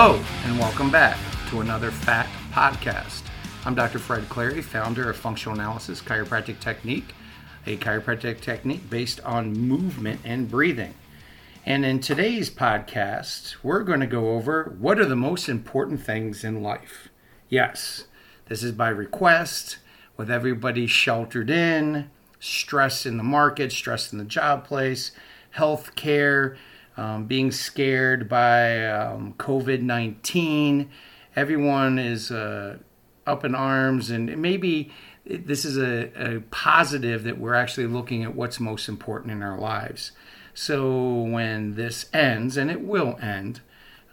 Hello, and welcome back to another Fact Podcast. I'm Dr. Fred Clary, founder of Functional Analysis Chiropractic Technique, a chiropractic technique based on movement and breathing. And in today's podcast, we're going to go over what are the most important things in life. Yes, this is by request, with everybody sheltered in, stress in the market, stress in the job place, health care, um, being scared by um, COVID 19. Everyone is uh, up in arms, and maybe this is a, a positive that we're actually looking at what's most important in our lives. So when this ends, and it will end,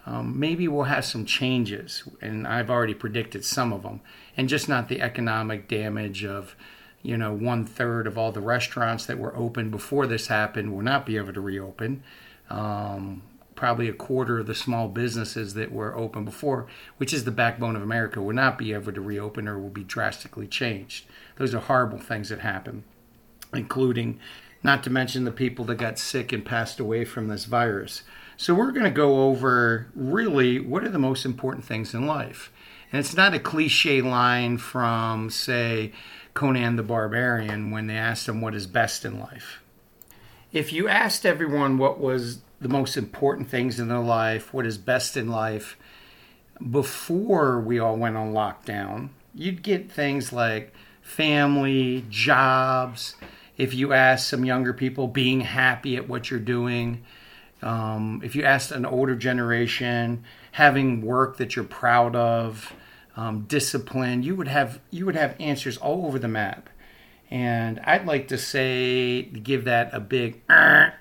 um, maybe we'll have some changes, and I've already predicted some of them, and just not the economic damage of, you know, one third of all the restaurants that were open before this happened will not be able to reopen. Um, probably a quarter of the small businesses that were open before, which is the backbone of America, will not be able to reopen or will be drastically changed. Those are horrible things that happen, including, not to mention the people that got sick and passed away from this virus. So, we're going to go over really what are the most important things in life. And it's not a cliche line from, say, Conan the Barbarian when they asked him what is best in life. If you asked everyone what was the most important things in their life, what is best in life, before we all went on lockdown, you'd get things like family, jobs. If you asked some younger people, being happy at what you're doing. Um, if you asked an older generation, having work that you're proud of, um, discipline, you would have you would have answers all over the map. And I'd like to say give that a big uh,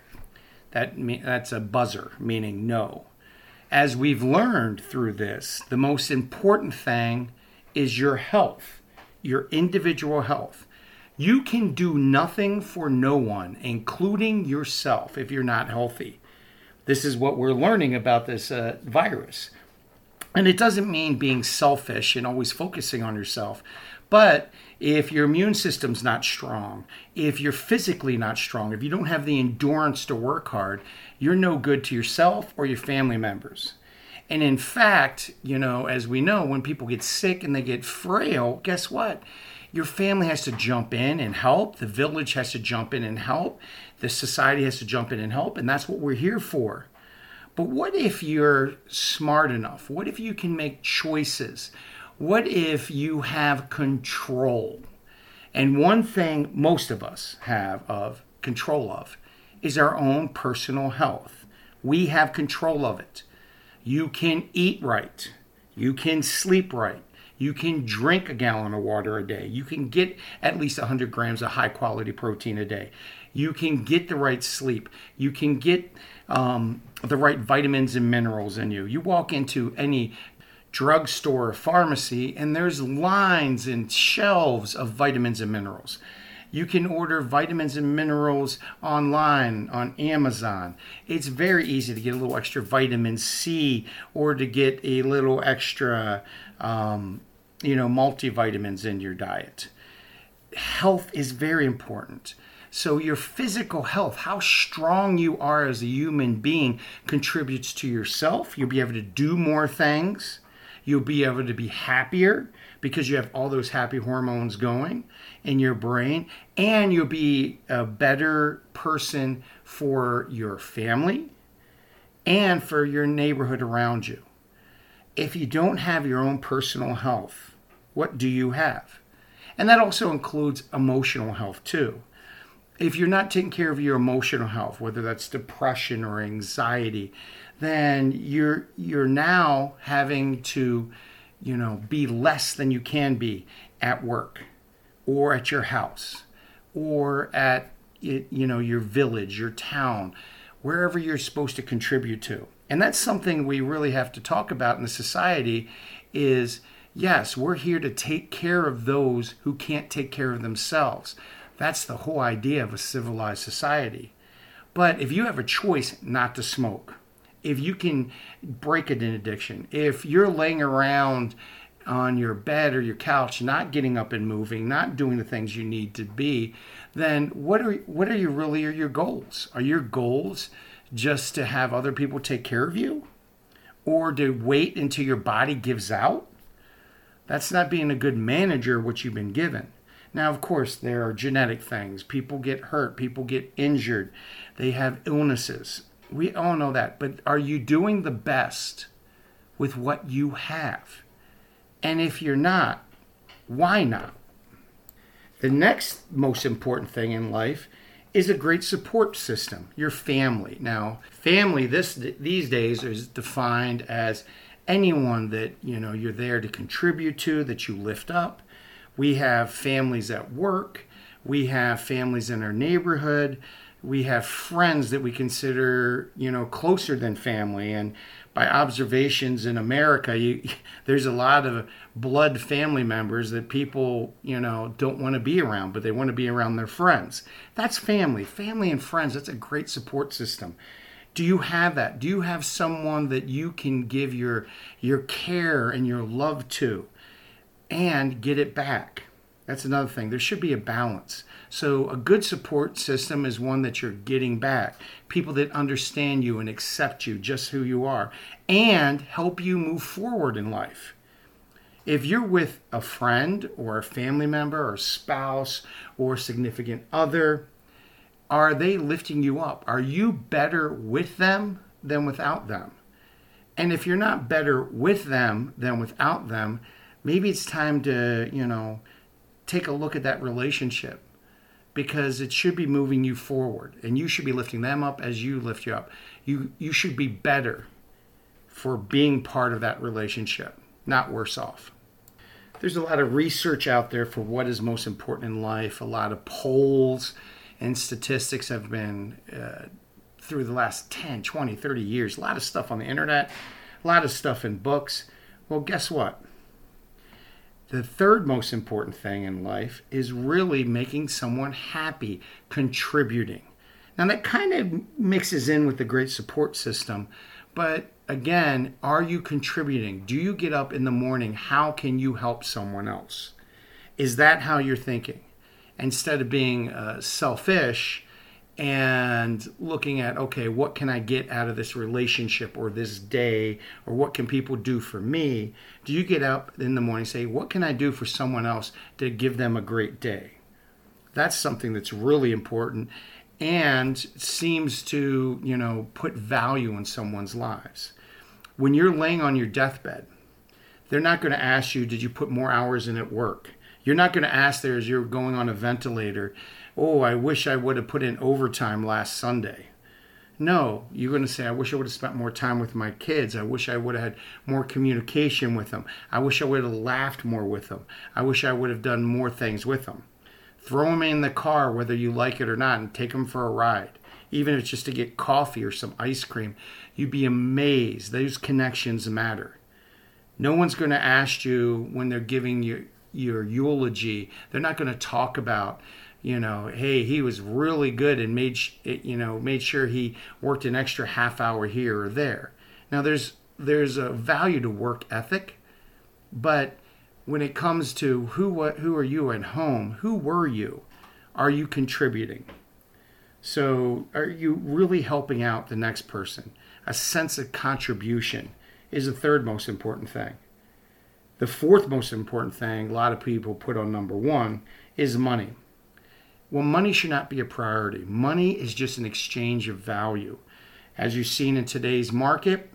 that that's a buzzer, meaning no. As we've learned through this, the most important thing is your health, your individual health. You can do nothing for no one, including yourself, if you're not healthy. This is what we're learning about this uh, virus. And it doesn't mean being selfish and always focusing on yourself, but if your immune system's not strong, if you're physically not strong, if you don't have the endurance to work hard, you're no good to yourself or your family members. And in fact, you know, as we know, when people get sick and they get frail, guess what? Your family has to jump in and help. The village has to jump in and help. The society has to jump in and help. And that's what we're here for. But what if you're smart enough? What if you can make choices? What if you have control? And one thing most of us have of control of is our own personal health. We have control of it. You can eat right. You can sleep right. You can drink a gallon of water a day. You can get at least 100 grams of high quality protein a day. You can get the right sleep. You can get um, the right vitamins and minerals in you. You walk into any drugstore pharmacy, and there's lines and shelves of vitamins and minerals. You can order vitamins and minerals online on Amazon. It's very easy to get a little extra vitamin C or to get a little extra, um, you know, multivitamins in your diet. Health is very important. So, your physical health, how strong you are as a human being, contributes to yourself. You'll be able to do more things. You'll be able to be happier because you have all those happy hormones going in your brain, and you'll be a better person for your family and for your neighborhood around you. If you don't have your own personal health, what do you have? And that also includes emotional health, too if you're not taking care of your emotional health, whether that's depression or anxiety, then you're you're now having to, you know, be less than you can be at work or at your house or at you know your village, your town, wherever you're supposed to contribute to. And that's something we really have to talk about in the society is yes, we're here to take care of those who can't take care of themselves. That's the whole idea of a civilized society. But if you have a choice not to smoke, if you can break an addiction, if you're laying around on your bed or your couch, not getting up and moving, not doing the things you need to be, then what are what are you really are your goals? Are your goals just to have other people take care of you? or to wait until your body gives out, that's not being a good manager what you've been given. Now, of course, there are genetic things. People get hurt, people get injured, they have illnesses. We all know that. But are you doing the best with what you have? And if you're not, why not? The next most important thing in life is a great support system, your family. Now, family this these days is defined as anyone that, you know, you're there to contribute to, that you lift up. We have families at work, we have families in our neighborhood, we have friends that we consider, you know, closer than family and by observations in America, you, there's a lot of blood family members that people, you know, don't want to be around, but they want to be around their friends. That's family. Family and friends, that's a great support system. Do you have that? Do you have someone that you can give your your care and your love to and get it back? That's another thing. There should be a balance. So, a good support system is one that you're getting back. People that understand you and accept you just who you are and help you move forward in life. If you're with a friend or a family member or spouse or significant other, are they lifting you up? Are you better with them than without them? And if you're not better with them than without them, maybe it's time to, you know, take a look at that relationship because it should be moving you forward and you should be lifting them up as you lift you up. You you should be better for being part of that relationship, not worse off. There's a lot of research out there for what is most important in life. A lot of polls and statistics have been uh, through the last 10, 20, 30 years. A lot of stuff on the internet, a lot of stuff in books. Well, guess what? The third most important thing in life is really making someone happy, contributing. Now, that kind of mixes in with the great support system, but again, are you contributing? Do you get up in the morning? How can you help someone else? Is that how you're thinking? Instead of being uh, selfish, and looking at okay what can i get out of this relationship or this day or what can people do for me? Do you get up in the morning say what can i do for someone else to give them a great day? That's something that's really important and seems to you know put value in someone's lives. When you're laying on your deathbed they're not going to ask you did you put more hours in at work you're not going to ask there as you're going on a ventilator oh, I wish I would have put in overtime last Sunday. No, you're going to say, I wish I would have spent more time with my kids. I wish I would have had more communication with them. I wish I would have laughed more with them. I wish I would have done more things with them. Throw them in the car, whether you like it or not, and take them for a ride. Even if it's just to get coffee or some ice cream, you'd be amazed. Those connections matter. No one's going to ask you when they're giving you your eulogy, they're not going to talk about you know, hey, he was really good and made you know made sure he worked an extra half hour here or there. Now there's there's a value to work ethic, but when it comes to who what who are you at home, who were you? Are you contributing? So are you really helping out the next person? A sense of contribution is the third most important thing. The fourth most important thing a lot of people put on number one is money. Well, money should not be a priority. Money is just an exchange of value. As you've seen in today's market,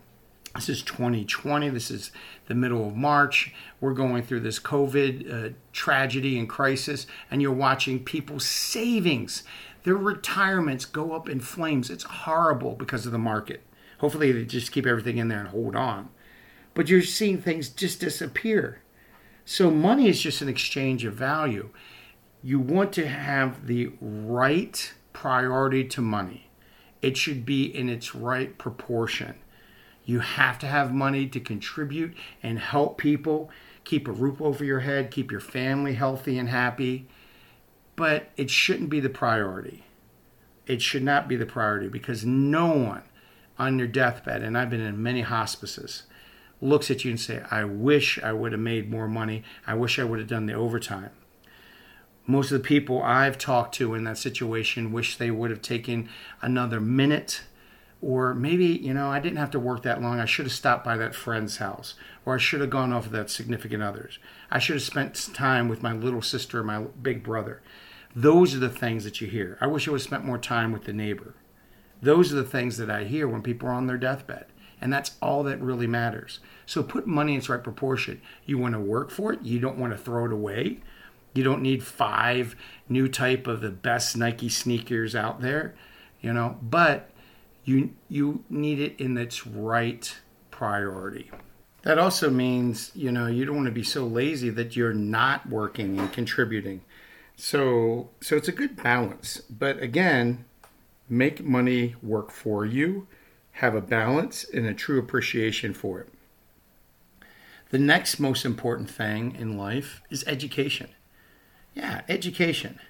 this is 2020. This is the middle of March. We're going through this COVID uh, tragedy and crisis, and you're watching people's savings, their retirements go up in flames. It's horrible because of the market. Hopefully, they just keep everything in there and hold on. But you're seeing things just disappear. So, money is just an exchange of value you want to have the right priority to money. It should be in its right proportion. You have to have money to contribute and help people, keep a roof over your head, keep your family healthy and happy. But it shouldn't be the priority. It should not be the priority because no one on your deathbed, and I've been in many hospices, looks at you and say, I wish I would have made more money. I wish I would have done the overtime. Most of the people I've talked to in that situation wish they would have taken another minute Or maybe, you know, I didn't have to work that long. I should have stopped by that friend's house. Or I should have gone off with that significant others. I should have spent time with my little sister my big brother. Those are the things that you hear. I wish I would have spent more time with the neighbor. Those are the things that I hear when people are on their deathbed. And that's all that really matters. So put money in its right proportion. You want to work for it, you don't want to throw it away. You don't need five new type of the best Nike sneakers out there, you know, but you you need it in its right priority. That also means, you know, you don't want to be so lazy that you're not working and contributing. So so it's a good balance. But again, make money work for you, have a balance and a true appreciation for it. The next most important thing in life is education. Yeah, education.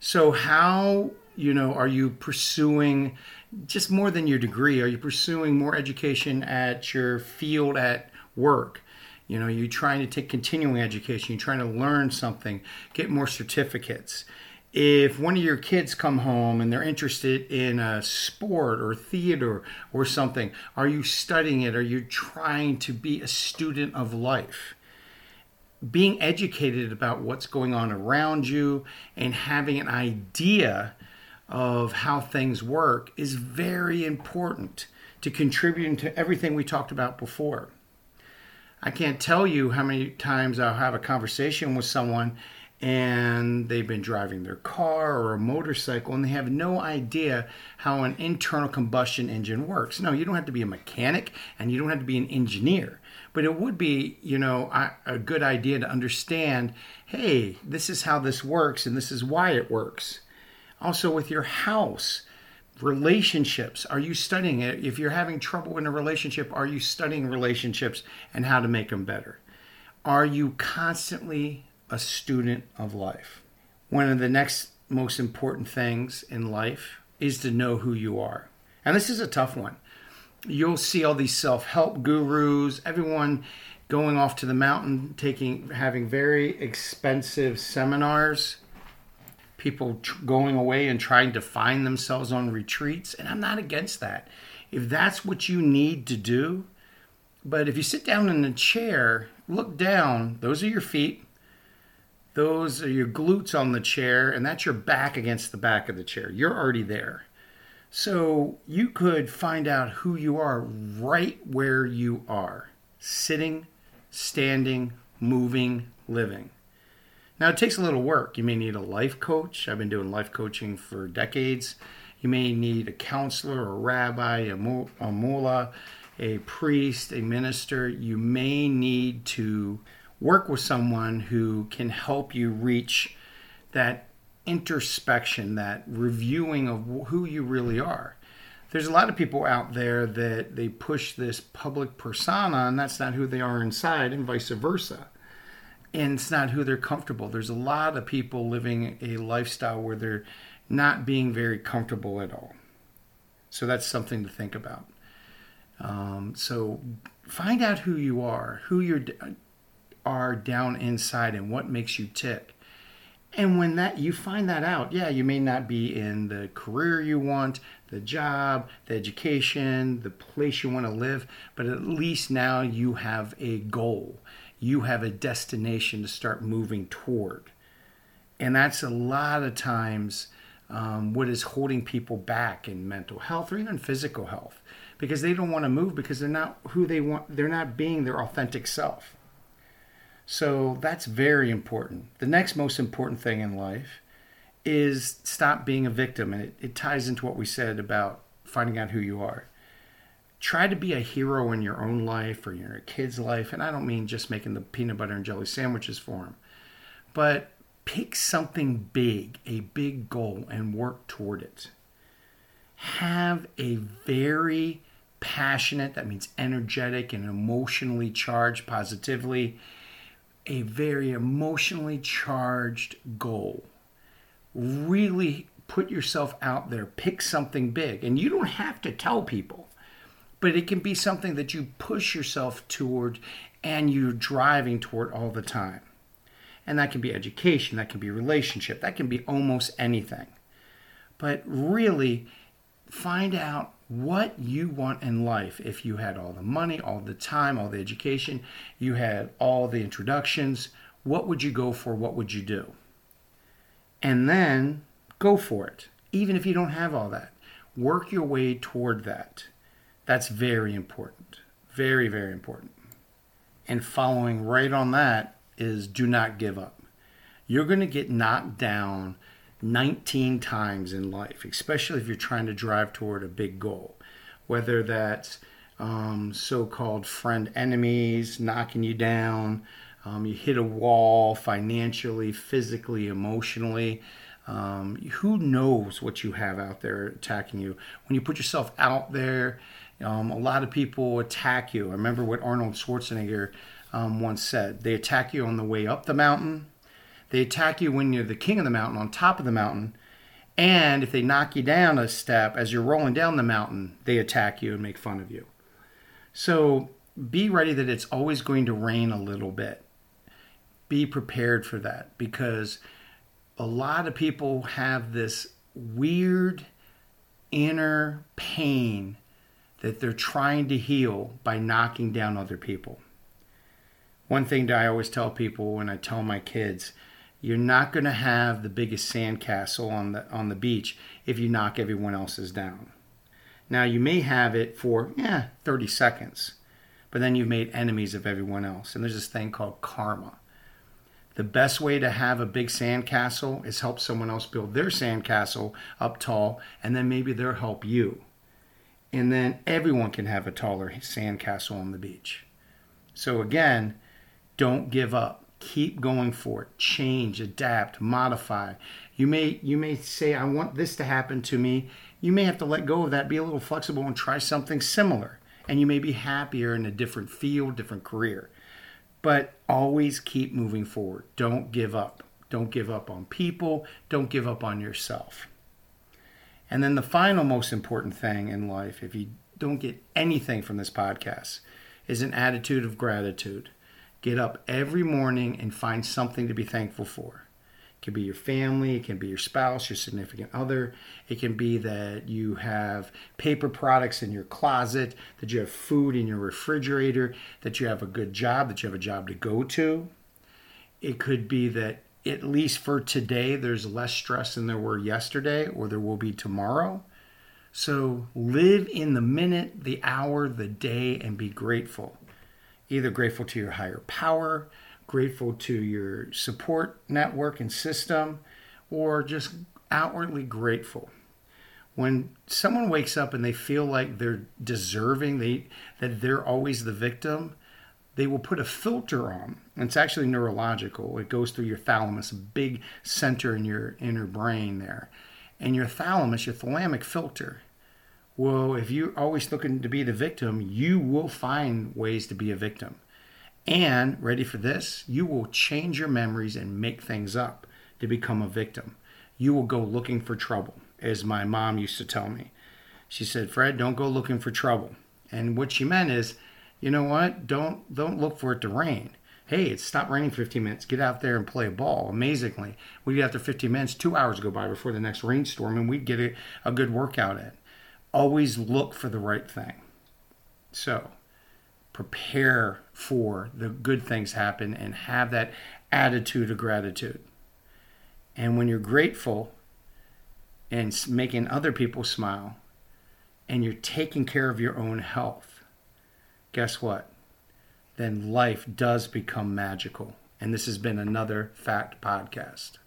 So how, you know, are you pursuing just more than your degree? Are you pursuing more education at your field at work? You know, you're trying to take continuing education, you're trying to learn something, get more certificates. If one of your kids come home and they're interested in a sport or theater or something, are you studying it? Are you trying to be a student of life? being educated about what's going on around you and having an idea of how things work is very important to contributing to everything we talked about before. I can't tell you how many times I'll have a conversation with someone and they've been driving their car or a motorcycle and they have no idea how an internal combustion engine works. No, you don't have to be a mechanic and you don't have to be an engineer, but it would be, you know, a, good idea to understand, hey, this is how this works and this is why it works. Also with your house, relationships, are you studying it? If you're having trouble in a relationship, are you studying relationships and how to make them better? Are you constantly a student of life. One of the next most important things in life is to know who you are. And this is a tough one. You'll see all these self-help gurus, everyone going off to the mountain taking having very expensive seminars, people tr- going away and trying to find themselves on retreats, and I'm not against that. If that's what you need to do, but if you sit down in a chair, look down, those are your feet, those are your glutes on the chair, and that's your back against the back of the chair. You're already there. So you could find out who you are right where you are sitting, standing, moving, living. Now, it takes a little work. You may need a life coach. I've been doing life coaching for decades. You may need a counselor, a rabbi, a, mullah, a priest, a minister. You may need to work with someone who can help you reach that introspection, that reviewing of who you really are. There's a lot of people out there that they push this public persona, and that's not who they are inside, and vice versa. And it's not who they're comfortable. There's a lot of people living a lifestyle where they're not being very comfortable at all. So that's something to think about. Um, so find out who you are, who you're are down inside and what makes you tick. And when that you find that out, yeah, you may not be in the career you want, the job, the education, the place you want to live, but at least now you have a goal. You have a destination to start moving toward. And that's a lot of times um, what is holding people back in mental health or even physical health because they don't want to move because they're not who they want, they're not being their authentic self. So that's very important. The next most important thing in life is stop being a victim. And it, it ties into what we said about finding out who you are. Try to be a hero in your own life or your kid's life. And I don't mean just making the peanut butter and jelly sandwiches for them, but pick something big, a big goal, and work toward it. Have a very passionate, that means energetic and emotionally charged positively a very emotionally charged goal. Really put yourself out there, pick something big. And you don't have to tell people, but it can be something that you push yourself toward and you're driving toward all the time. And that can be education, that can be relationship, that can be almost anything. But really find out what you want in life if you had all the money, all the time, all the education, you had all the introductions. What would you go for? What would you do? And then go for it, even if you don't have all that. Work your way toward that. That's very important. Very, very important. And following right on that is do not give up. You're going to get knocked down 19 times in life, especially if you're trying to drive toward a big goal, whether that's um, so called friend enemies knocking you down, um, you hit a wall financially, physically, emotionally. Um, who knows what you have out there attacking you? When you put yourself out there, um, a lot of people attack you. I remember what Arnold Schwarzenegger um, once said they attack you on the way up the mountain, they attack you when you're the king of the mountain, on top of the mountain. And if they knock you down a step as you're rolling down the mountain, they attack you and make fun of you. So be ready that it's always going to rain a little bit. Be prepared for that because a lot of people have this weird inner pain that they're trying to heal by knocking down other people. One thing that I always tell people when I tell my kids you're not going to have the biggest sandcastle on the on the beach if you knock everyone else's down. Now you may have it for yeah 30 seconds, but then you've made enemies of everyone else. And there's this thing called karma. The best way to have a big sandcastle is help someone else build their sandcastle up tall, and then maybe they'll help you. And then everyone can have a taller sandcastle on the beach. So again, don't give up keep going for it. Change adapt modify. You may you may say i want this to happen to me. You may have to let go of that be a little flexible and try something similar. And you may be happier in a different field different career. But always keep moving forward. Don't give up. Don't give up on people. Don't give up on yourself. And then the final most important thing in life if you don't get anything from this podcast is an attitude of gratitude Get up every morning and find something to be thankful for. It can be your family, it can be your spouse, your significant other. It can be that you have paper products in your closet, that you have food in your refrigerator, that you have a good job, that you have a job to go to. It could be that at least for today, there's less stress than there were yesterday or there will be tomorrow. So live in the minute, the hour, the day, and be grateful either grateful to your higher power, grateful to your support network and system, or just outwardly grateful. When someone wakes up and they feel like they're deserving, they that they're always the victim, they will put a filter on. It's actually neurological. It goes through your thalamus, a big center in your inner brain there. And your thalamus, your thalamic filter, well, if you're always looking to be the victim, you will find ways to be a victim. And, ready for this, you will change your memories and make things up to become a victim. You will go looking for trouble, as my mom used to tell me. She said, Fred, don't go looking for trouble. And what she meant is, you know what? Don't don't look for it to rain. Hey, it stopped raining 15 minutes. Get out there and play a ball. Amazingly, we'd get after 15 minutes, two hours go by before the next rainstorm, and we'd get a, a good workout in always look for the right thing. So prepare for the good things happen and have that attitude of gratitude. And when you're grateful and making other people smile and you're taking care of your own health, guess what? Then life does become magical. And this has been another Fact Podcast.